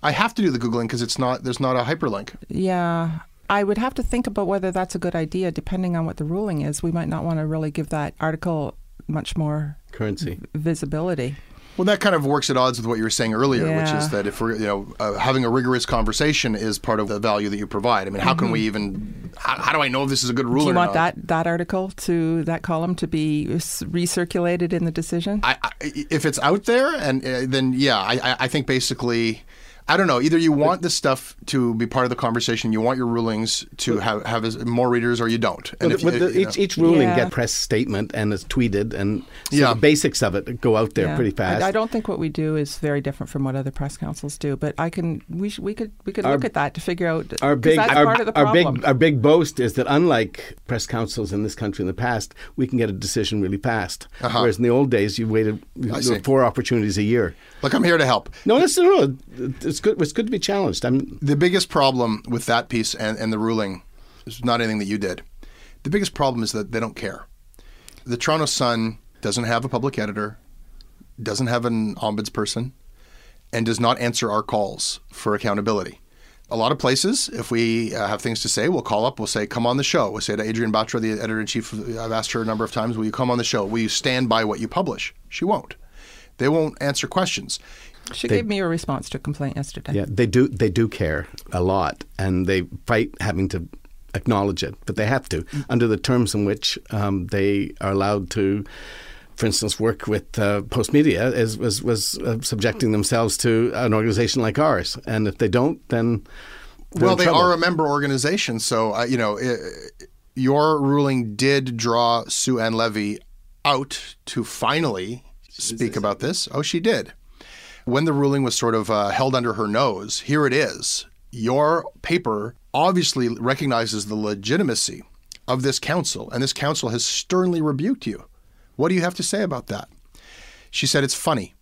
I have to do the googling because it's not. There's not a hyperlink. Yeah. I would have to think about whether that's a good idea, depending on what the ruling is. We might not want to really give that article much more Currency. visibility. Well, that kind of works at odds with what you were saying earlier, which is that if we're, you know, uh, having a rigorous conversation is part of the value that you provide. I mean, how can we even? How, how do I know if this is a good rule Mm-hmm. Do you or want not? that that article to that column to be recirculated in the decision? I, I, if it's out there, and uh, then yeah, I, I- I think basically, I don't know. Either you want this stuff to be part of the conversation, you want your rulings to have have as, more readers, or you don't. But, if but the, you each, know. each ruling Yeah. get press statement and is tweeted, and so Yeah. the basics of it go out there Yeah. pretty fast. I, I don't think what we do is very different from what other press councils do, but I can we sh- we could we could Our- look at that to figure out our 'cause big, that's our, part of the our big, our big boast is that unlike press councils in this country in the past, we can get a decision really fast. Uh-huh. Whereas in the old days, you waited there four opportunities a year. Look, I'm here to help. No, that's no, it's good. It's good to be challenged. I'm, The biggest problem with that piece and, and the ruling is not anything that you did. The biggest problem is that they don't care. The Toronto Sun doesn't have a public editor, doesn't have an ombudsperson, and does not answer our calls for accountability. A lot of places, if we uh, have things to say, we'll call up, we'll say, come on the show. We'll say to Adrienne Batra, the editor in chief, I've asked her a number of times, will you come on the show? Will you stand by what you publish? She won't. They won't answer questions. She they- gave me a response to a complaint yesterday. yeah, they do. They do care a lot, and they fight having to acknowledge it, but they have to under the terms in which um, they are allowed to for instance, work with uh, Post Media is was was uh, subjecting themselves to an organization like ours, and if they don't, then well, they trouble. are a member organization, so uh, you know. It, your ruling did draw Sue Ann Levy out to finally speak about this. Oh, she did. When the ruling was sort of uh, held under her nose, here it is. Your paper obviously recognizes the legitimacy of this council, and this council has sternly rebuked you. What do you have to say about that? She said it's funny.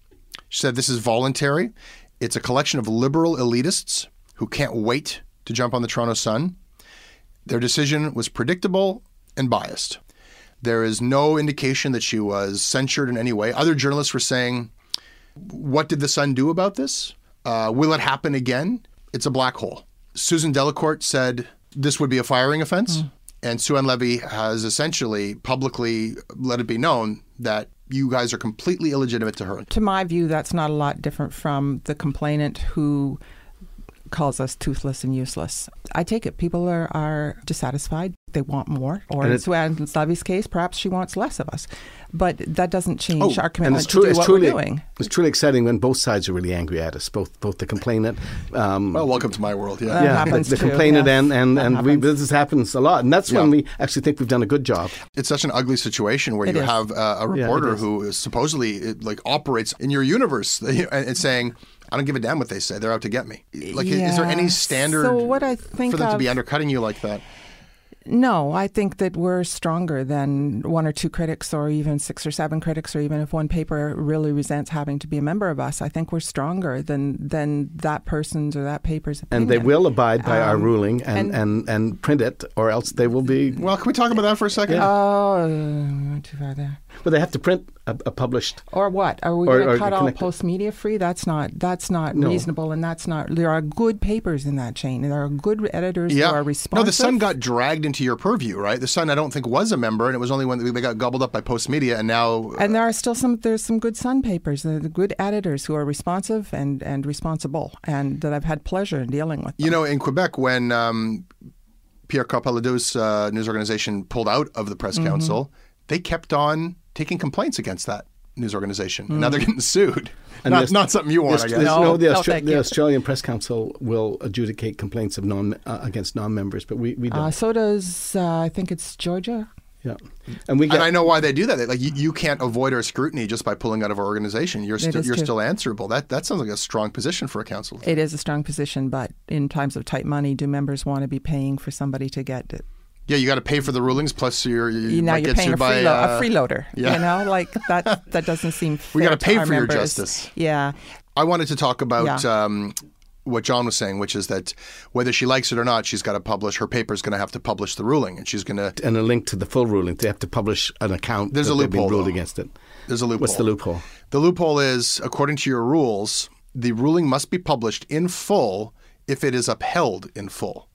She said this is voluntary. It's a collection of liberal elitists who can't wait to jump on the Toronto Sun. Their decision was predictable and biased. There is no indication that she was censured in any way. Other journalists were saying, What did the Sun do about this? Uh, will it happen again? It's a black hole. Susan Delacourt said this would be a firing offense. Mm. And Sue Ann Levy has essentially publicly let it be known that you guys are completely illegitimate to her. To my view, that's not a lot different from the complainant who calls us toothless and useless. I take it people are, are dissatisfied. They want more. Or in Sue Ann Levy's case, perhaps she wants less of us. But that doesn't change oh, our commitment it's true, to do it's what truly, we're doing. It's truly exciting when both sides are really angry at us, both both the complainant. Um, well, welcome to my world. Yeah, yeah, happens the, the too, complainant yes, and and, and we, this happens a lot, and that's yeah. when we actually think we've done a good job. It's such an ugly situation where it you is. have uh, a reporter yeah, who supposedly like operates in your universe and saying I don't give a damn what they say. They're out to get me. Like, yeah. is there any standard so what I think for them of, to be undercutting you like that? No, I think that we're stronger than one or two critics, or even six or seven critics, or even if one paper really resents having to be a member of us. I think we're stronger than than that person's or that paper's opinion. And they will abide by um, our ruling and, and, and, and print it, or else they will be. Well, can we talk about that for a second? Oh, we went too far there. But they have to print a, a published. Or what? Are we going to cut all post media free? That's not that's not no. reasonable, and that's not. There are good papers in that chain. and There are good editors yeah. who are responsive. No, the Sun got dragged into your purview, right? The Sun, I don't think, was a member, and it was only when they got gobbled up by Post Media, and now. Uh, and there are still some. There's some good Sun papers. The good editors who are responsive and and responsible, and that I've had pleasure in dealing with. Them. You know, in Quebec, when um, Pierre Karl Péladeau's uh, news organization pulled out of the press Mm-hmm. council, they kept on taking complaints against that news organization. And now they're getting sued. And not, there's- not something you want, I There's- guess. there's- No, the, no, Austra- thank the. Australian Press Council will adjudicate complaints of non uh, against non-members, but we, we don't. Uh, so does uh, I think it's Georgia. yeah, and we get And I know why they do that. They- Like you, you can't avoid our scrutiny just by pulling out of our organization. You're still you're true. still answerable. That that sounds like a strong position for a council. It is a strong position, but in times of tight money, do members want to be paying for somebody to get it? Yeah, you got to pay for the rulings plus you're you You, now might you're get paying a, sued by freelo- uh, a freeloader. yeah. You know, like that. That doesn't seem. Fair We gotta pay our for your justice. Yeah, I wanted to talk about Yeah. um, what John was saying, which is that whether she likes it or not, she's got to publish her paper is going to have to publish the ruling, and she's going to. and a link to the full ruling. They have to publish an account. There's that a they've been loophole, ruled though. against it. There's a loophole. What's the loophole? The loophole is, according to your rules, the ruling must be published in full if it is upheld in full.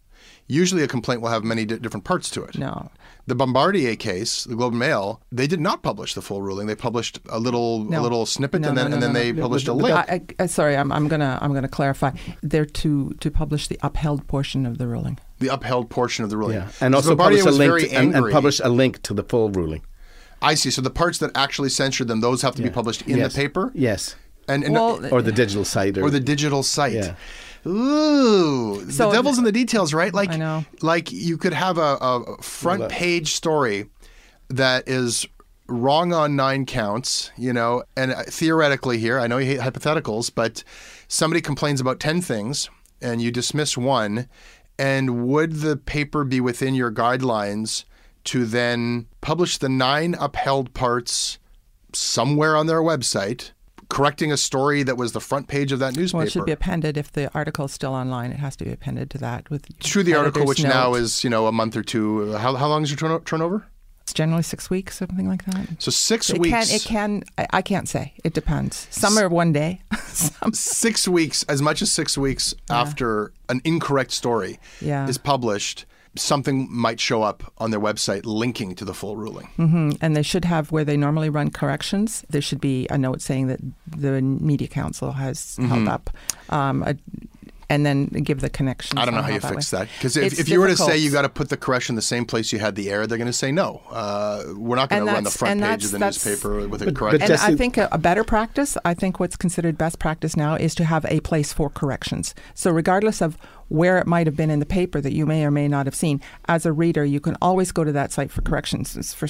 Usually, a complaint will have many di- different parts to it. no. The Bombardier case, the Globe and Mail, they did not publish the full ruling. They published a little a little snippet, No, and then no, and then no, they no. published a link. I, I, sorry, I'm, I'm gonna I'm gonna clarify. They're to to publish the upheld portion of the ruling. the upheld portion of the ruling. Yeah, and Because also Bombardier publish a link to, and, and publish a link to the full ruling. I see. So the parts that actually censored them, those have to be published in Yes. the paper, Yes, and, and Well, or the digital site, or, or the digital site. Yeah. Ooh, So the devil's in the details, right? Like, I know. like you could have a, a front page story that is wrong on nine counts, you know, and uh, theoretically here, I know you hate hypotheticals, but somebody complains about 10 things and you dismiss one, and would the paper be within your guidelines to then publish the nine upheld parts somewhere on their website, correcting a story that was the front page of that newspaper? Well, it should be appended if the article is still online. It has to be appended to that with. True, the article, which now is you know a month or two. How, how long is your turno- turnover? It's generally six weeks, something like that. So six It weeks. can. It can. I, I can't say. It depends. Some are one day. Some, Six weeks, as much as six weeks after an incorrect story Yeah. is published, something might show up on their website linking to the full ruling. Mhm. And they should have where they normally run corrections. There should be a note saying that the media council has Mm-hmm. held up. Um, a, and then give the connection. I don't know how you fix that because if, if you were to say you got to put the correction the same place you had the error, they're going to say no. Uh, we're not going to run the front page of the newspaper with a correction. And I think a, a better practice. I think what's considered best practice now is to have a place for corrections. So regardless of where it might have been in the paper that you may or may not have seen, as a reader, you can always go to that site for corrections. It's for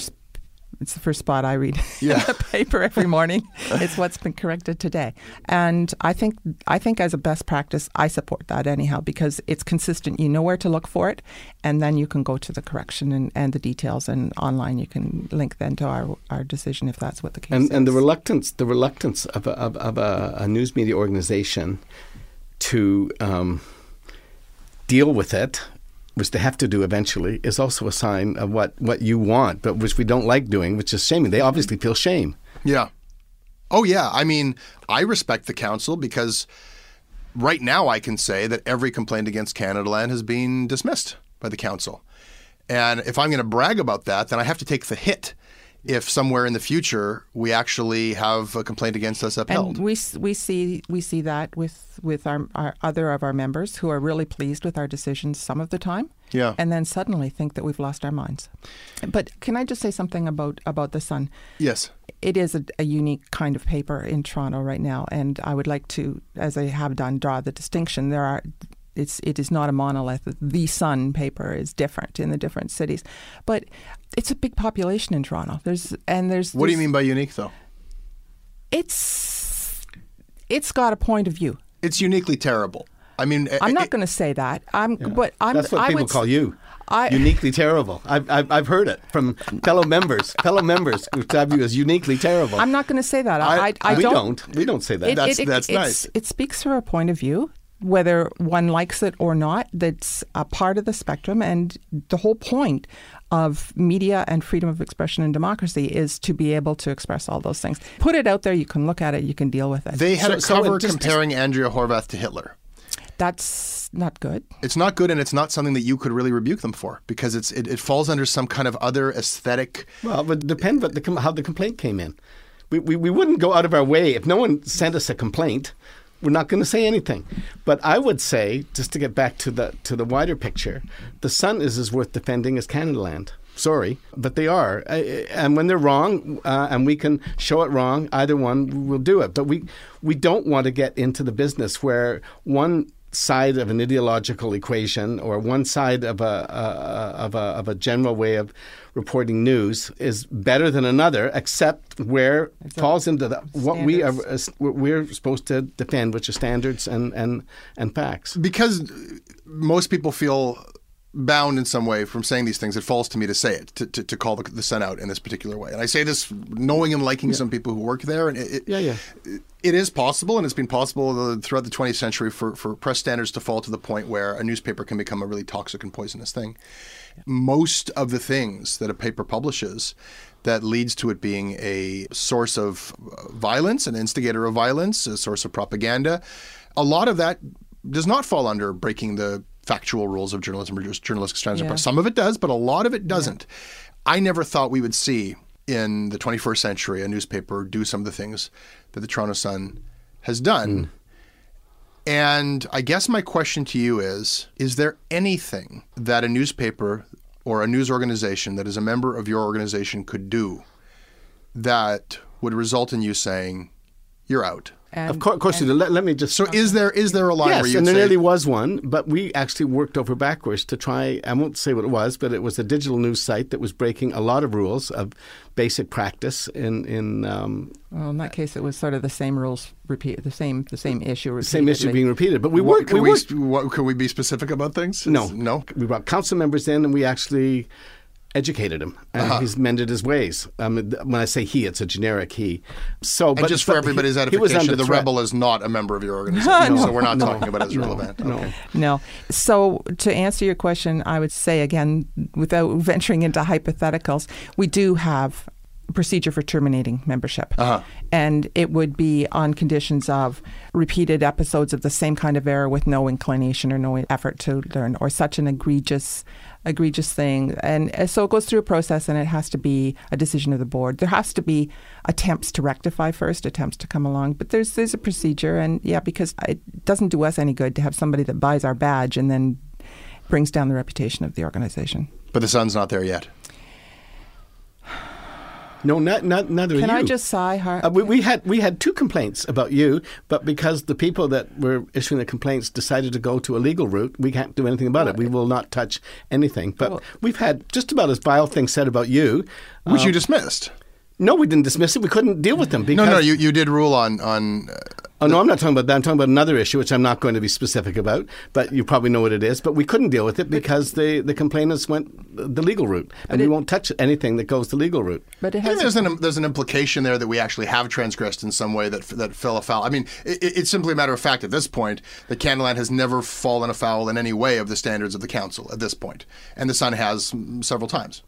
it's the first spot I read yeah. in the paper every morning. it's what's been corrected today, and I think I think as a best practice, I support that anyhow because it's consistent. You know where to look for it, and then you can go to the correction and, and the details, and online you can link then to our, our decision if that's what the case and, is. And the reluctance the reluctance of a, of, of a, a news media organization to um, deal with it which they have to do eventually, is also a sign of what, what you want, but which we don't like doing, which is shaming. They obviously feel shame. Yeah. Oh, yeah. I mean, I respect the council because right now I can say that every complaint against Canada Land has been dismissed by the council. And if I'm going to brag about that, then I have to take the hit if somewhere in the future we actually have a complaint against us upheld. And we we see we see that with with our, our other of our members who are really pleased with our decisions some of the time. Yeah. And then suddenly think that we've lost our minds. But can I just say something about about the Sun? Yes. It is a, a unique kind of paper in Toronto right now, and I would like to, as I have done, draw the distinction. There are it's it is not a monolith. The Sun paper is different in the different cities, but it's a big population in Toronto. There's and there's. What do you mean by unique, though? It's it's got a point of view. It's uniquely terrible. I mean, I'm eh, not eh, going to say that. I'm, yeah. but I'm. That's what I people call you. I, uniquely terrible. I've, I've, I've, heard it from fellow members. fellow members who describe you as uniquely terrible. I'm not going to say that. I, I, I we don't, don't, We don't say that. It, that's it, that's nice. It speaks for a point of view whether one likes it or not, that's a part of the spectrum. And the whole point of media and freedom of expression and democracy is to be able to express all those things. Put it out there, you can look at it, you can deal with it. They had so, a cover so comparing just, Andrea Horwath to Hitler. That's not good. It's not good, and it's not something that you could really rebuke them for because it's it, it falls under some kind of other aesthetic. Well, it would depend what the, how the complaint came in. We, we, we wouldn't go out of our way if no one sent us a complaint we're not going to say anything. But I would say, just to get back to the to the wider picture, the Sun is as worth defending as Canada Land. Sorry, but they are, and when they're wrong, uh, and we can show it wrong, either one will do it. But we we don't want to get into the business where one side of an ideological equation or one side of a, of a of a general way of reporting news is better than another, except where it falls into the, what we are uh, we're supposed to defend, which are standards and and and facts. Because most people feel bound in some way from saying these things, it falls to me to say it, to, to, to call the, the Sun out in this particular way. And I say this knowing and liking yeah. some people who work there. And it, yeah, yeah. It, it is possible, and it's been possible throughout the 20th century for, for press standards to fall to the point where a newspaper can become a really toxic and poisonous thing. Most of the things that a paper publishes that leads to it being a source of violence, an instigator of violence, a source of propaganda, a lot of that does not fall under breaking the factual rules of journalism or journalistic standards. Yeah. Some of it does, but a lot of it doesn't. Yeah. I never thought we would see in the 21st century a newspaper do some of the things that the Toronto Sun has done. Mm. And I guess my question to you is Is there anything that a newspaper or a news organization that is a member of your organization could do that would result in you saying, You're out? And, of course, of course let, let, me just. So, is there is there a line? Yes, where and there say, nearly was one, but we actually worked over backwards to try. I won't say what it was, but it was a digital news site that was breaking a lot of rules of basic practice. In in um, well, in that case, it was sort of the same rules repeat the same the same issue repeatedly. same issue being repeated. But we what, worked. Can we, we, worked, what, can we be specific about things? No, no. We brought council members in, and we actually educated him, and uh-huh. he's mended his ways. Um, when I say he, it's a generic he. So, and but just for everybody's he, edification, he the threat. rebel is not a member of your organization, no, so we're not no, talking about Ezra no, Levant. Okay. No. So, to answer your question, I would say again, without venturing into hypotheticals, we do have procedure for terminating membership. Uh-huh. And it would be on conditions of repeated episodes of the same kind of error with no inclination or no effort to learn, or such an egregious egregious thing. And uh, so it goes through a process and it has to be a decision of the board. There has to be attempts to rectify first, attempts to come along, but there's there's a procedure and yeah, because it doesn't do us any good to have somebody that buys our badge and then brings down the reputation of the organization. But the sun's not there yet. No, not, not neither Can are you. I just sigh? Har- Uh, we, we had we had two complaints about you, but because the people that were issuing the complaints decided to go to a legal route, we can't do anything about it. We will not touch anything. But Well- we've had just about as vile things said about you. Which Um, you dismissed. No, we didn't dismiss it. We couldn't deal with them because No, no, you, you did rule on on. Uh, Oh no, I'm not talking about that. I'm talking about another issue, which I'm not going to be specific about. But you probably know what it is. But we couldn't deal with it because the, the complainants went the legal route, and we won't touch anything that goes the legal route. but it I think has there's an there's an implication there that we actually have transgressed in some way that that fell afoul. I mean, it, it's simply a matter of fact at this point that Canadaland has never fallen afoul in any way of the standards of the council at this point, and the Sun has several times.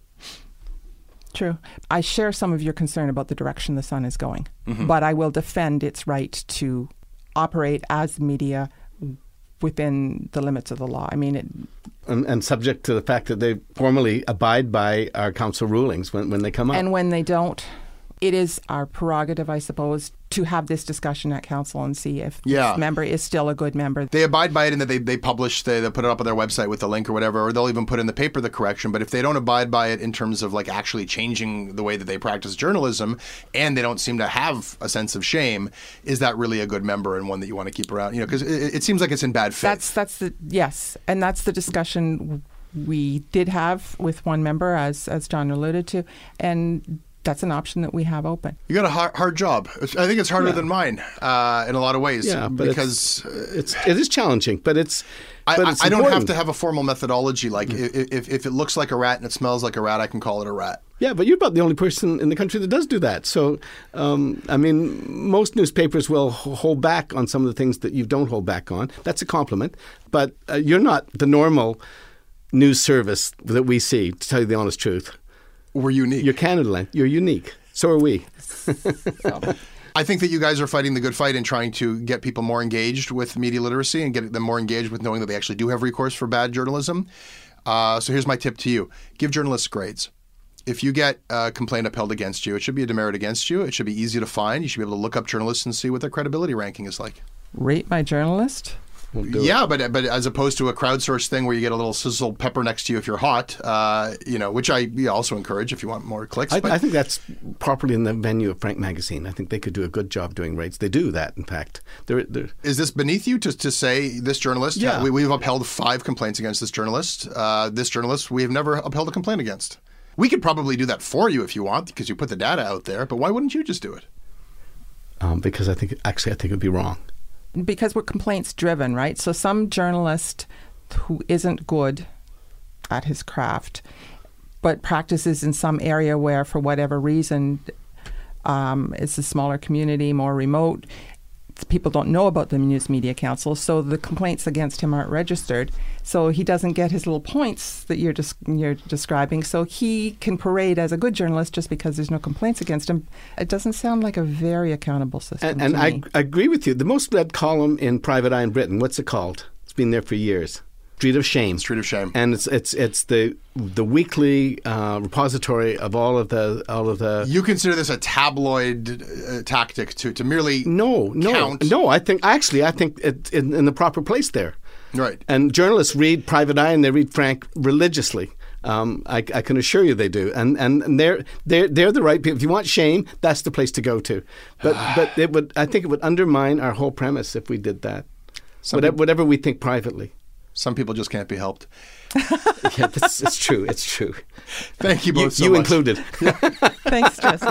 True. I share some of your concern about the direction the sun is going, mm-hmm. but I will defend its right to operate as media within the limits of the law. I mean, it, And, and subject to the fact that they formally abide by our council rulings when, when they come up. and when they don't, it is our prerogative, I suppose, to have this discussion at council and see if Yeah. this member is still a good member. They abide by it and that they, they publish, they, they put it up on their website with the link or whatever, or they'll even put in the paper the correction. But if they don't abide by it in terms of like actually changing the way that they practice journalism, and they don't seem to have a sense of shame, is that really a good member and one that you want to keep around? You know, because it, it seems like it's in bad faith. That's that's the yes, and that's the discussion we did have with one member, as as John alluded to, and that's an option that we have open. You got a hard, hard job. I think it's harder than mine uh, in a lot of ways. yeah, but because it's, it's it is challenging, but it's. I, but it's I don't have to have a formal methodology. Like i if, if it looks like a rat and it smells like a rat, I can call it a rat. Yeah, but you're about the only person in the country that does do that. So, um, I mean, most newspapers will hold back on some of the things that you don't hold back on. That's a compliment. But uh, you're not the normal news service that we see, to tell you the honest truth. We're unique. You're Canada Land. You're unique. So are we. I think that you guys are fighting the good fight and trying to get people more engaged with media literacy and get them more engaged with knowing that they actually do have recourse for bad journalism. Uh, so here's my tip to you: give journalists grades. If you get a complaint upheld against you, it should be a demerit against you. It should be easy to find. You should be able to look up journalists and see what their credibility ranking is like. Rate my journalist. It. Yeah, but but as opposed to a crowdsourced thing where you get a little sizzle pepper next to you if you're hot, uh, you know, which I also encourage if you want more clicks. I, I think that's properly in the venue of Frank Magazine. I think they could do a good job doing rates. They do that, in fact. They're, they're, is this beneath you to, to say this journalist? Yeah. we, we've upheld five complaints against this journalist. Uh, this journalist we have never upheld a complaint against. We could probably do that for you if you want because you put the data out there. But why wouldn't you just do it? um, because I think, actually, I think it would be wrong. Because we're complaints driven, right? So some journalist who isn't good at his craft, but practices in some area where, for whatever reason, um, it's a smaller community, more remote. People don't know about the News Media Council, so the complaints against him aren't registered. So he doesn't get his little points that you're just you're describing. So he can parade as a good journalist just because there's no complaints against him. It doesn't sound like a very accountable system. And, and I. I agree with you. The most read column in Private Eye in Britain, what's it called? It's been there for years. Street of Shame. Street of Shame. And it's it's it's the the weekly uh, repository of all of the all of the. You consider this a tabloid uh, tactic to, to merely No, no, count. no. I think actually, I think it's in, in the proper place there. Right. And journalists read Private Eye and they read Frank religiously. Um, I, I can assure you they do, and and, and they're they're they're the right people. If you want shame, that's the place to go to. But but it would I think it would undermine our whole premise if we did that. Whatever, whatever we think privately. Some people just can't be helped. Yeah, that's, it's true. It's true. Thank you both You, so you much. included. Thanks, Jesse.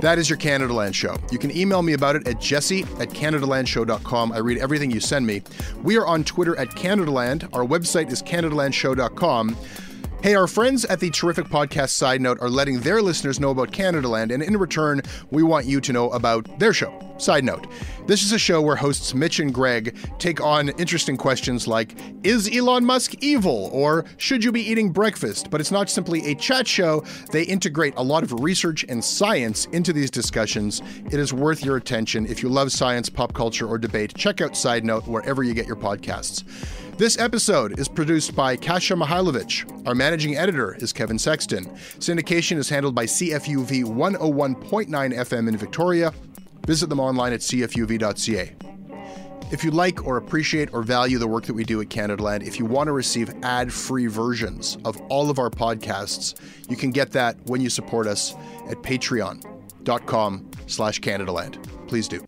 That is your Canada Land show. You can email me about it at jesse at canadalandshow.com. I read everything you send me. We are on Twitter at Canadaland. Our website is canadalandshow.com. Hey, our friends at the terrific podcast Side Note are letting their listeners know about Canada Land, and in return, we want you to know about their show. Side note this is a show where hosts Mitch and Greg take on interesting questions like Is Elon Musk evil? or Should you be eating breakfast? But it's not simply a chat show, they integrate a lot of research and science into these discussions. It is worth your attention. If you love science, pop culture, or debate, check out Side Note wherever you get your podcasts. This episode is produced by Kasia Mychajlowycz. Our managing editor is Kevin Sexton. Syndication is handled by CFUV 101.9 FM in Victoria Visit them online at cfuv.ca. If you like or appreciate or value the work that we do at Canada Land, if you want to receive ad-free versions of all of our podcasts, you can get that when you support us at patreon.com slash Canadaland. Please do.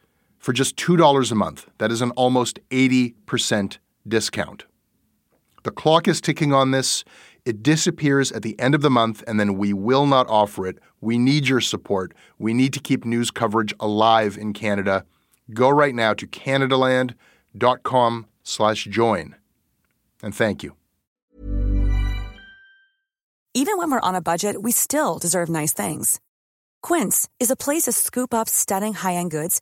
for just $2 a month. That is an almost 80% discount. The clock is ticking on this. It disappears at the end of the month, and then we will not offer it. We need your support. We need to keep news coverage alive in Canada. Go right now to canadaland.com slash join. And thank you. Even when we're on a budget, we still deserve nice things. Quince is a place to scoop up stunning high-end goods